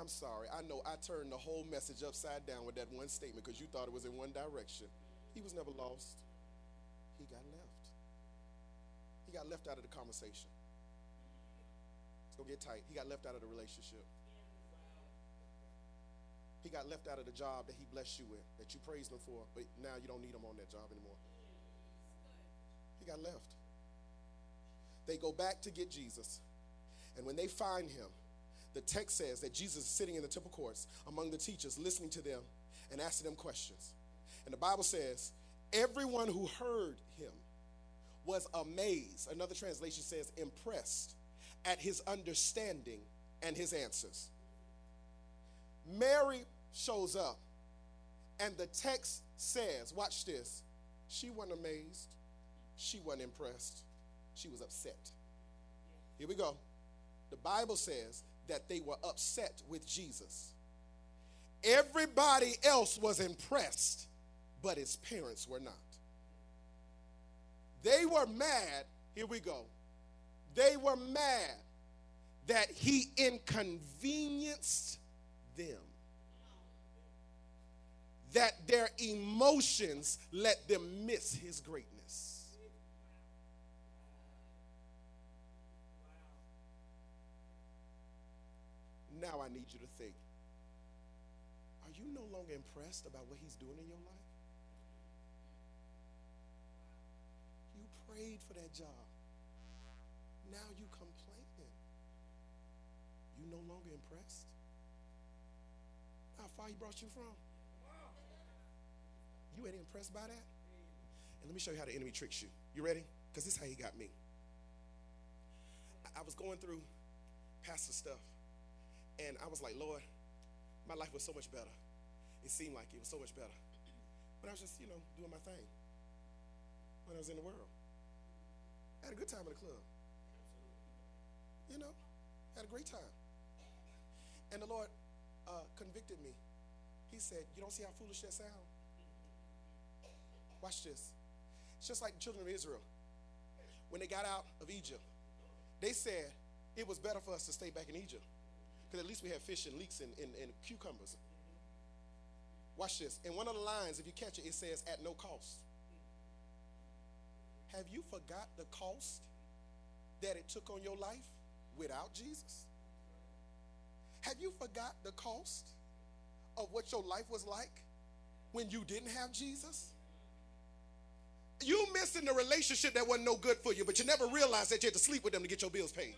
Speaker 1: I'm sorry. I know I turned the whole message upside down with that one statement because you thought it was in one direction. He was never lost. He got left. He got left out of the conversation. It's to get tight. He got left out of the relationship. He got left out of the job that he blessed you with, that you praised him for, but now you don't need him on that job anymore. He got left. They go back to get Jesus. And when they find him, the text says that Jesus is sitting in the temple courts among the teachers, listening to them and asking them questions. And the Bible says, everyone who heard him was amazed. Another translation says impressed at his understanding and his answers. Mary shows up, and the text says, Watch this. She wasn't amazed, she wasn't impressed, she was upset. Here we go. The Bible says that they were upset with Jesus. Everybody else was impressed, but his parents were not. They were mad. Here we go. They were mad that he inconvenienced them. That their emotions let them miss his greatness. Now I need you to think are you no longer impressed about what he's doing in your life? You prayed for that job. Now you complaining. You no longer impressed? How far he brought you from? You ain't impressed by that? And let me show you how the enemy tricks you. You ready? Because this is how he got me. I was going through pastor stuff, and I was like, Lord, my life was so much better. It seemed like it was so much better. But I was just, you know, doing my thing when I was in the world. Had a good time in the club. You know, had a great time. And the Lord uh, convicted me. He said, You don't see how foolish that sounds? Watch this. It's just like the children of Israel. When they got out of Egypt, they said it was better for us to stay back in Egypt because at least we had fish and leeks and, and, and cucumbers. Watch this. In one of the lines, if you catch it, it says at no cost. Have you forgot the cost that it took on your life without Jesus? Have you forgot the cost of what your life was like when you didn't have Jesus? You missing the relationship that wasn't no good for you, but you never realized that you had to sleep with them to get your bills paid.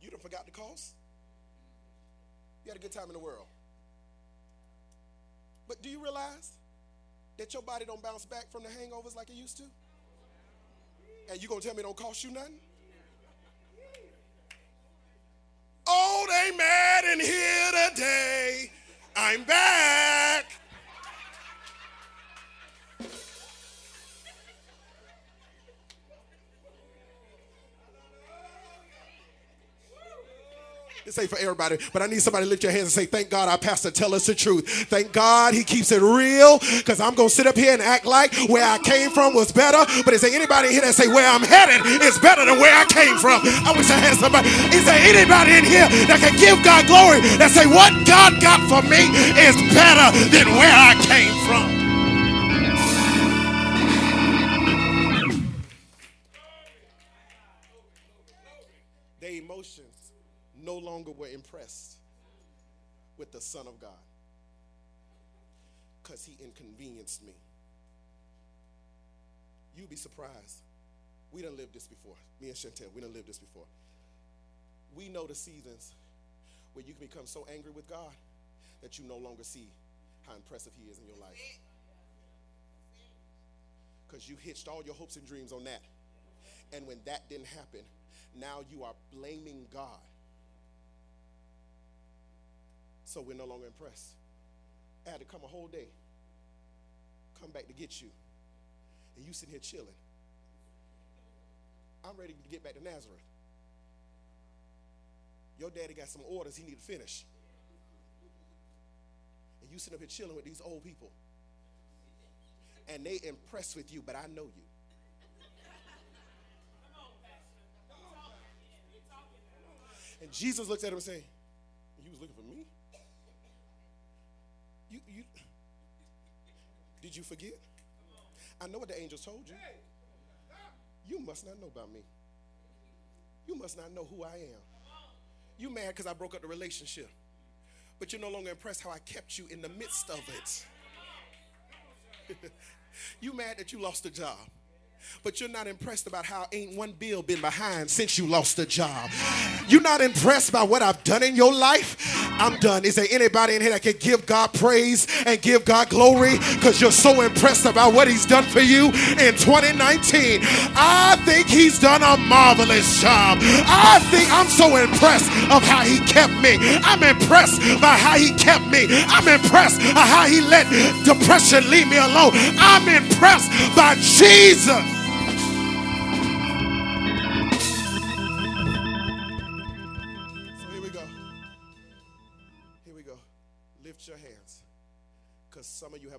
Speaker 1: You don't forgot the cost. You had a good time in the world. But do you realize that your body don't bounce back from the hangovers like it used to? And you gonna tell me it don't cost you nothing? Oh, they mad in here today. I'm back. This ain't for everybody, but I need somebody to lift your hands and say, Thank God our pastor tell us the truth. Thank God he keeps it real because I'm going to sit up here and act like where I came from was better. But is there anybody here that say where I'm headed is better than where I came from? I wish I had somebody. Is there anybody in here that can give God glory that say what God got for me is better than where I came from? No longer were impressed with the Son of God because he inconvenienced me. You'd be surprised. We done lived this before. Me and Chantel, we done lived this before. We know the seasons where you can become so angry with God that you no longer see how impressive he is in your life. Because you hitched all your hopes and dreams on that. And when that didn't happen, now you are blaming God so we're no longer impressed. I had to come a whole day, come back to get you, and you sitting here chilling. I'm ready to get back to Nazareth. Your daddy got some orders he need to finish. And you sitting up here chilling with these old people. And they impressed with you, but I know you. And Jesus looks at him and say, You was looking for me? You, you, did you forget? I know what the angels told you. You must not know about me. You must not know who I am. You mad because I broke up the relationship. But you're no longer impressed how I kept you in the midst of it. you mad that you lost a job. But you're not impressed about how ain't one bill been behind since you lost a job. You're not impressed by what I've done in your life. I'm done. Is there anybody in here that can give God praise and give God glory because you're so impressed about what He's done for you in 2019? I think He's done a marvelous job. I think I'm so impressed of how He kept me. I'm impressed by how He kept me. I'm impressed by how He let depression leave me alone. I'm impressed by Jesus.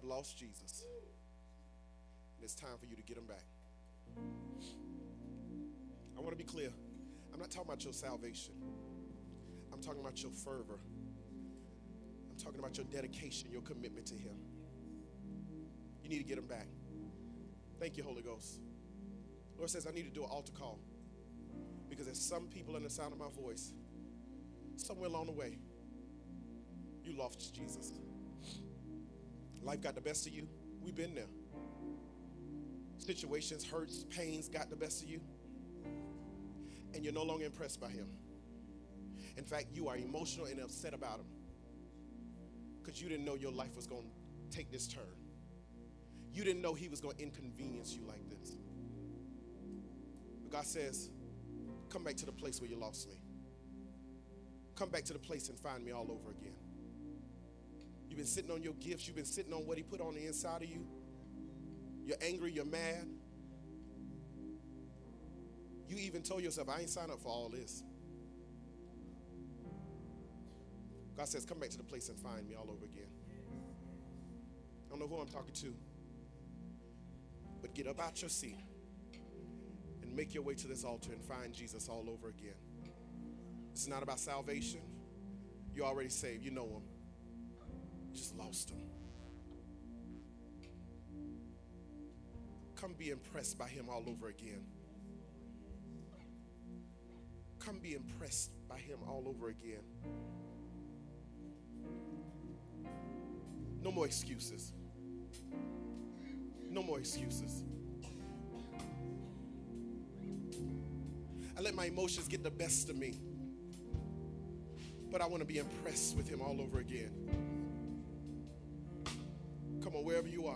Speaker 1: Lost Jesus. And it's time for you to get him back. I want to be clear. I'm not talking about your salvation. I'm talking about your fervor. I'm talking about your dedication, your commitment to him. You need to get him back. Thank you, Holy Ghost. Lord says I need to do an altar call. Because there's some people in the sound of my voice, somewhere along the way, you lost Jesus. Life got the best of you. We've been there. Situations, hurts, pains got the best of you. And you're no longer impressed by him. In fact, you are emotional and upset about him. Because you didn't know your life was going to take this turn. You didn't know he was going to inconvenience you like this. But God says, Come back to the place where you lost me. Come back to the place and find me all over again. You've been sitting on your gifts, you've been sitting on what He put on the inside of you. You're angry, you're mad. You even told yourself, I ain't signed up for all this. God says, Come back to the place and find me all over again. I don't know who I'm talking to, but get up out your seat and make your way to this altar and find Jesus all over again. Is not about salvation. You're already saved. You know him. Just lost him. Come be impressed by him all over again. Come be impressed by him all over again. No more excuses. No more excuses. I let my emotions get the best of me. But I want to be impressed with him all over again. Wherever you are.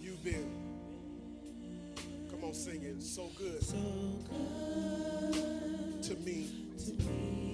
Speaker 1: You've been, come on, sing it, so good,
Speaker 2: so good
Speaker 1: to me.
Speaker 2: to me.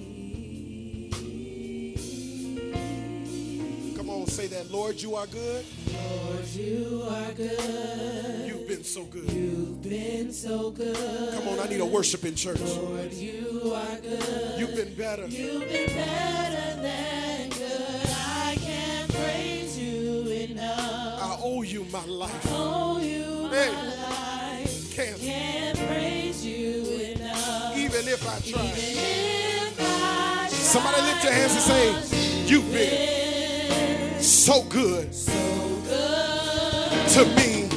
Speaker 1: On, say that, Lord, you are good.
Speaker 2: Lord, you are good.
Speaker 1: You've been so good.
Speaker 2: You've been so good.
Speaker 1: Come on, I need a worshiping church.
Speaker 2: Lord, you are good.
Speaker 1: You've been better.
Speaker 2: You've been better than good. I can't praise you enough.
Speaker 1: I owe you my life.
Speaker 2: Oh, you
Speaker 1: Hey.
Speaker 2: my life.
Speaker 1: Can't,
Speaker 2: Can't praise you enough.
Speaker 1: even if I try.
Speaker 2: if I
Speaker 1: Somebody lift your hands and say, You've been so good
Speaker 2: so good.
Speaker 1: to me.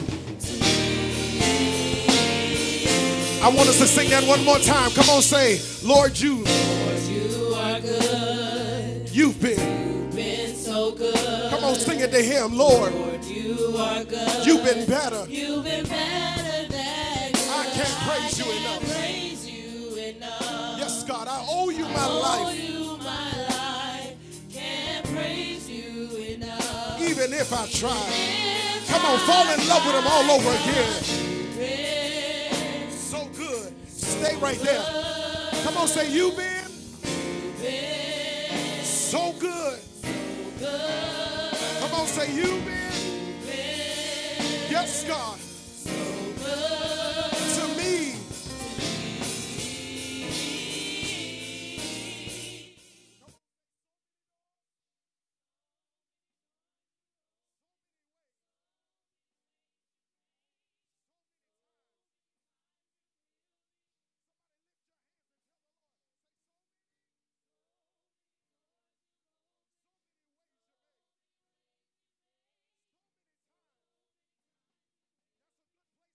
Speaker 1: I want us to sing that one more time. Come on, say, Lord, you,
Speaker 2: Lord, you are good.
Speaker 1: you've been.
Speaker 2: Been so good.
Speaker 1: Come on, sing it to him. Lord,
Speaker 2: Lord, you are good.
Speaker 1: you've been better.
Speaker 2: You've been better than.
Speaker 1: I can't praise you
Speaker 2: I can't
Speaker 1: enough.
Speaker 2: praise you enough.
Speaker 1: Yes, God, I owe you my
Speaker 2: Oh,
Speaker 1: life.
Speaker 2: you
Speaker 1: Even if I try. Come on, fall in love with him all over again. So good. Stay right there. Come on, say, You've been so good. Come on, say, You've.
Speaker 2: Been
Speaker 1: Yes, God.